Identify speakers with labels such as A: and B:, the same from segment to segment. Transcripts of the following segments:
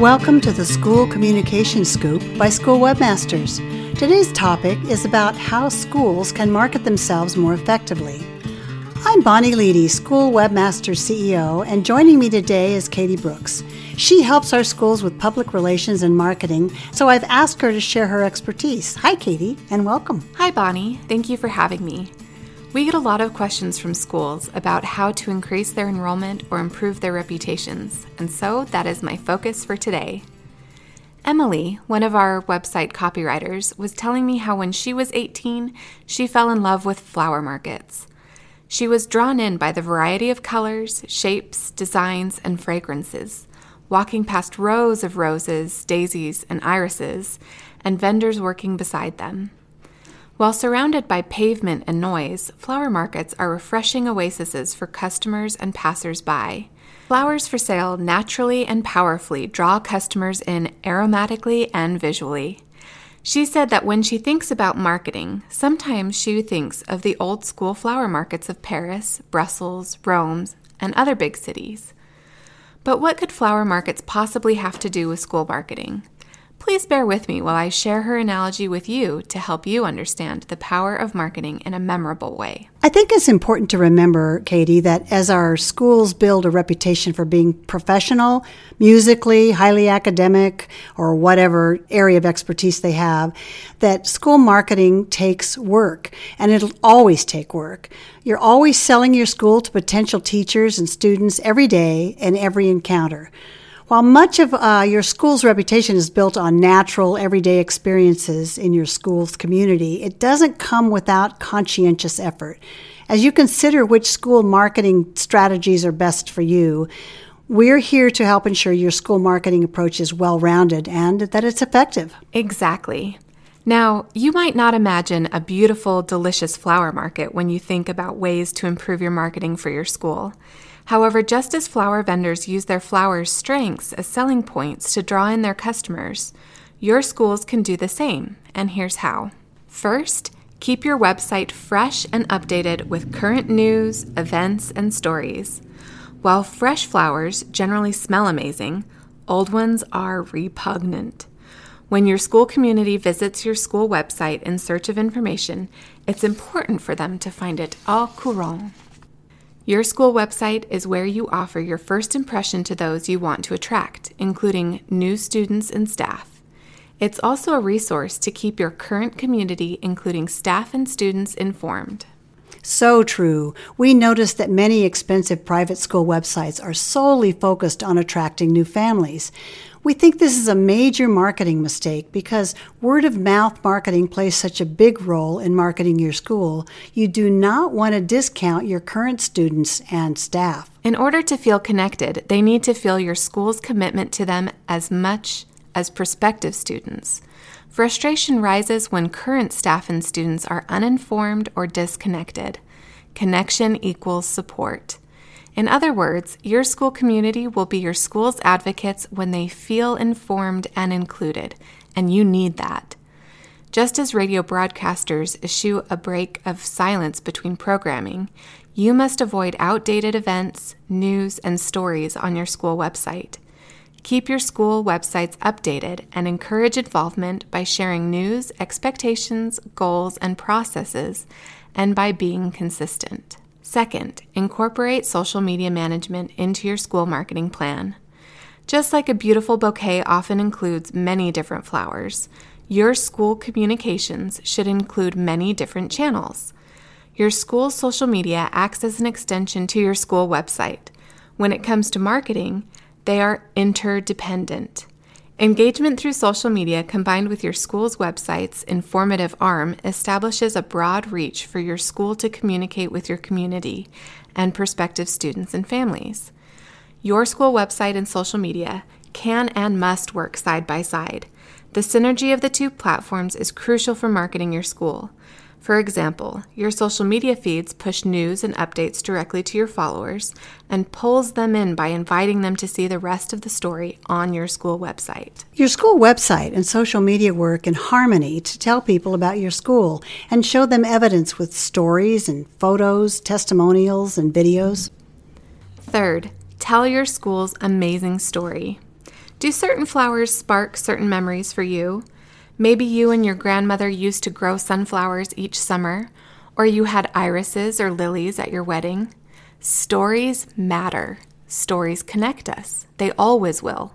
A: Welcome to the School Communication Scoop by School Webmasters. Today's topic is about how schools can market themselves more effectively. I'm Bonnie Leedy, School Webmaster CEO, and joining me today is Katie Brooks. She helps our schools with public relations and marketing, so I've asked her to share her expertise. Hi, Katie, and welcome.
B: Hi, Bonnie. Thank you for having me. We get a lot of questions from schools about how to increase their enrollment or improve their reputations, and so that is my focus for today. Emily, one of our website copywriters, was telling me how when she was 18, she fell in love with flower markets. She was drawn in by the variety of colors, shapes, designs, and fragrances, walking past rows of roses, daisies, and irises, and vendors working beside them. While surrounded by pavement and noise, flower markets are refreshing oases for customers and passers by. Flowers for sale naturally and powerfully draw customers in aromatically and visually. She said that when she thinks about marketing, sometimes she thinks of the old school flower markets of Paris, Brussels, Rome, and other big cities. But what could flower markets possibly have to do with school marketing? Please bear with me while I share her analogy with you to help you understand the power of marketing in a memorable way.
A: I think it's important to remember, Katie, that as our schools build a reputation for being professional, musically, highly academic, or whatever area of expertise they have, that school marketing takes work, and it'll always take work. You're always selling your school to potential teachers and students every day and every encounter. While much of uh, your school's reputation is built on natural, everyday experiences in your school's community, it doesn't come without conscientious effort. As you consider which school marketing strategies are best for you, we're here to help ensure your school marketing approach is well rounded and that it's effective.
B: Exactly. Now, you might not imagine a beautiful, delicious flower market when you think about ways to improve your marketing for your school. However, just as flower vendors use their flowers' strengths as selling points to draw in their customers, your schools can do the same, and here's how. First, keep your website fresh and updated with current news, events, and stories. While fresh flowers generally smell amazing, old ones are repugnant. When your school community visits your school website in search of information, it's important for them to find it au courant. Your school website is where you offer your first impression to those you want to attract, including new students and staff. It's also a resource to keep your current community, including staff and students, informed.
A: So true. We notice that many expensive private school websites are solely focused on attracting new families. We think this is a major marketing mistake because word of mouth marketing plays such a big role in marketing your school. You do not want to discount your current students and staff.
B: In order to feel connected, they need to feel your school's commitment to them as much as prospective students. Frustration rises when current staff and students are uninformed or disconnected. Connection equals support. In other words, your school community will be your school's advocates when they feel informed and included, and you need that. Just as radio broadcasters eschew a break of silence between programming, you must avoid outdated events, news, and stories on your school website. Keep your school websites updated and encourage involvement by sharing news, expectations, goals, and processes, and by being consistent. Second, incorporate social media management into your school marketing plan. Just like a beautiful bouquet often includes many different flowers, your school communications should include many different channels. Your school's social media acts as an extension to your school website. When it comes to marketing, they are interdependent. Engagement through social media combined with your school's website's informative arm establishes a broad reach for your school to communicate with your community and prospective students and families. Your school website and social media can and must work side by side. The synergy of the two platforms is crucial for marketing your school. For example, your social media feeds push news and updates directly to your followers and pulls them in by inviting them to see the rest of the story on your school website.
A: Your school website and social media work in harmony to tell people about your school and show them evidence with stories and photos, testimonials, and videos.
B: Third, tell your school's amazing story. Do certain flowers spark certain memories for you? Maybe you and your grandmother used to grow sunflowers each summer, or you had irises or lilies at your wedding. Stories matter. Stories connect us. They always will.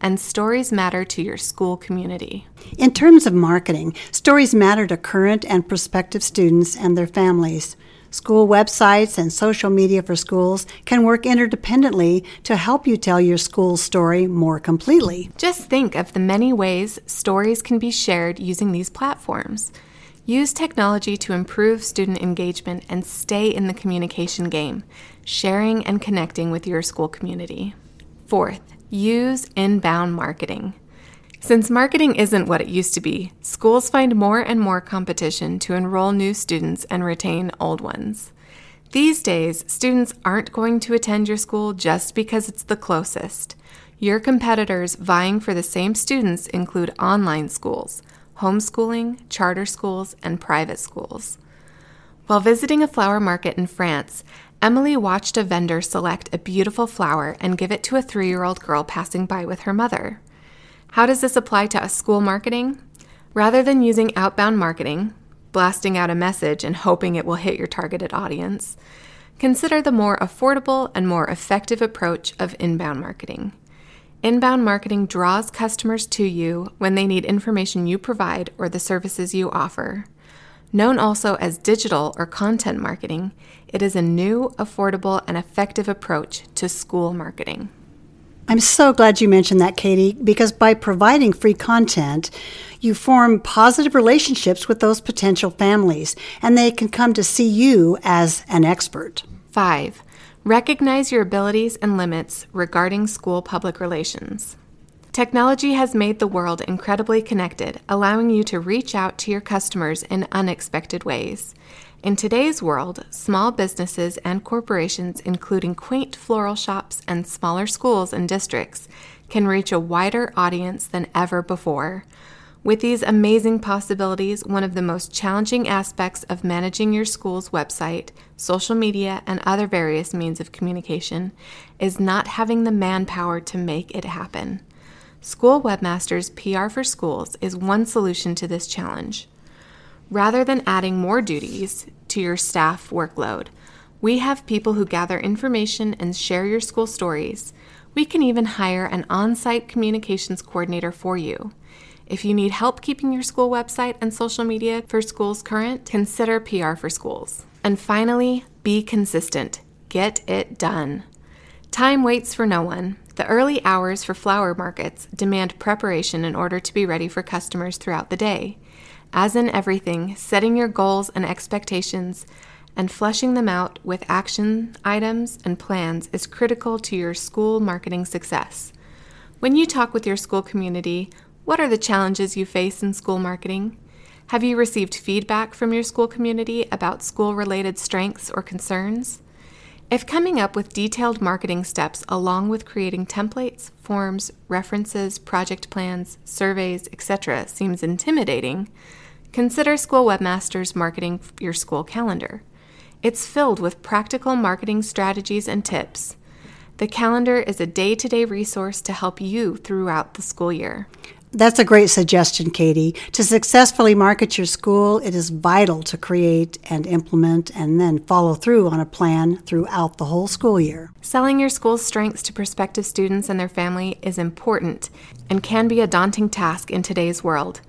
B: And stories matter to your school community.
A: In terms of marketing, stories matter to current and prospective students and their families. School websites and social media for schools can work interdependently to help you tell your school's story more completely.
B: Just think of the many ways stories can be shared using these platforms. Use technology to improve student engagement and stay in the communication game, sharing and connecting with your school community. Fourth, use inbound marketing. Since marketing isn't what it used to be, schools find more and more competition to enroll new students and retain old ones. These days, students aren't going to attend your school just because it's the closest. Your competitors vying for the same students include online schools, homeschooling, charter schools, and private schools. While visiting a flower market in France, Emily watched a vendor select a beautiful flower and give it to a three year old girl passing by with her mother. How does this apply to school marketing? Rather than using outbound marketing, blasting out a message and hoping it will hit your targeted audience, consider the more affordable and more effective approach of inbound marketing. Inbound marketing draws customers to you when they need information you provide or the services you offer. Known also as digital or content marketing, it is a new, affordable, and effective approach to school marketing.
A: I'm so glad you mentioned that, Katie, because by providing free content, you form positive relationships with those potential families, and they can come to see you as an expert.
B: Five, recognize your abilities and limits regarding school public relations. Technology has made the world incredibly connected, allowing you to reach out to your customers in unexpected ways. In today's world, small businesses and corporations, including quaint floral shops and smaller schools and districts, can reach a wider audience than ever before. With these amazing possibilities, one of the most challenging aspects of managing your school's website, social media, and other various means of communication is not having the manpower to make it happen. School Webmasters PR for Schools is one solution to this challenge. Rather than adding more duties to your staff workload, we have people who gather information and share your school stories. We can even hire an on site communications coordinator for you. If you need help keeping your school website and social media for schools current, consider PR for schools. And finally, be consistent. Get it done. Time waits for no one. The early hours for flower markets demand preparation in order to be ready for customers throughout the day. As in everything, setting your goals and expectations and fleshing them out with action items and plans is critical to your school marketing success. When you talk with your school community, what are the challenges you face in school marketing? Have you received feedback from your school community about school related strengths or concerns? If coming up with detailed marketing steps along with creating templates, forms, references, project plans, surveys, etc. seems intimidating, Consider School Webmasters Marketing Your School Calendar. It's filled with practical marketing strategies and tips. The calendar is a day to day resource to help you throughout the school year.
A: That's a great suggestion, Katie. To successfully market your school, it is vital to create and implement and then follow through on a plan throughout the whole school year.
B: Selling your school's strengths to prospective students and their family is important and can be a daunting task in today's world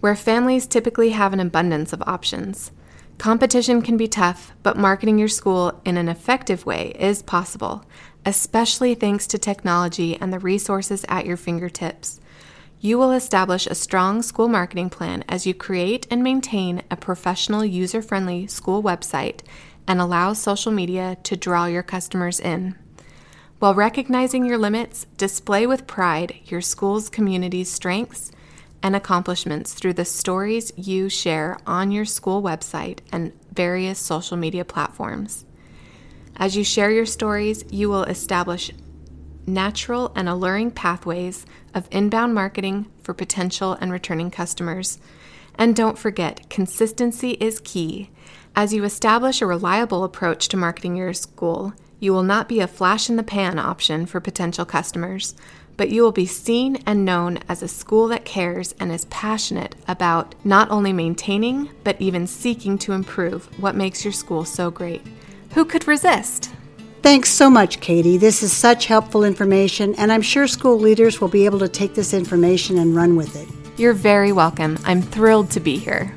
B: where families typically have an abundance of options. Competition can be tough, but marketing your school in an effective way is possible, especially thanks to technology and the resources at your fingertips. You will establish a strong school marketing plan as you create and maintain a professional, user friendly school website and allow social media to draw your customers in. While recognizing your limits, display with pride your school's community's strengths and accomplishments through the stories you share on your school website and various social media platforms. As you share your stories, you will establish natural and alluring pathways of inbound marketing for potential and returning customers. And don't forget, consistency is key. As you establish a reliable approach to marketing your school, You will not be a flash in the pan option for potential customers, but you will be seen and known as a school that cares and is passionate about not only maintaining, but even seeking to improve what makes your school so great. Who could resist?
A: Thanks so much, Katie. This is such helpful information, and I'm sure school leaders will be able to take this information and run with it.
B: You're very welcome. I'm thrilled to be here.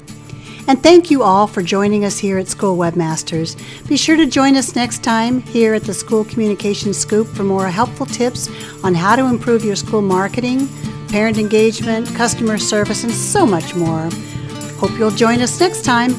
A: And thank you all for joining us here at School Webmasters. Be sure to join us next time here at the School Communication Scoop for more helpful tips on how to improve your school marketing, parent engagement, customer service, and so much more. Hope you'll join us next time.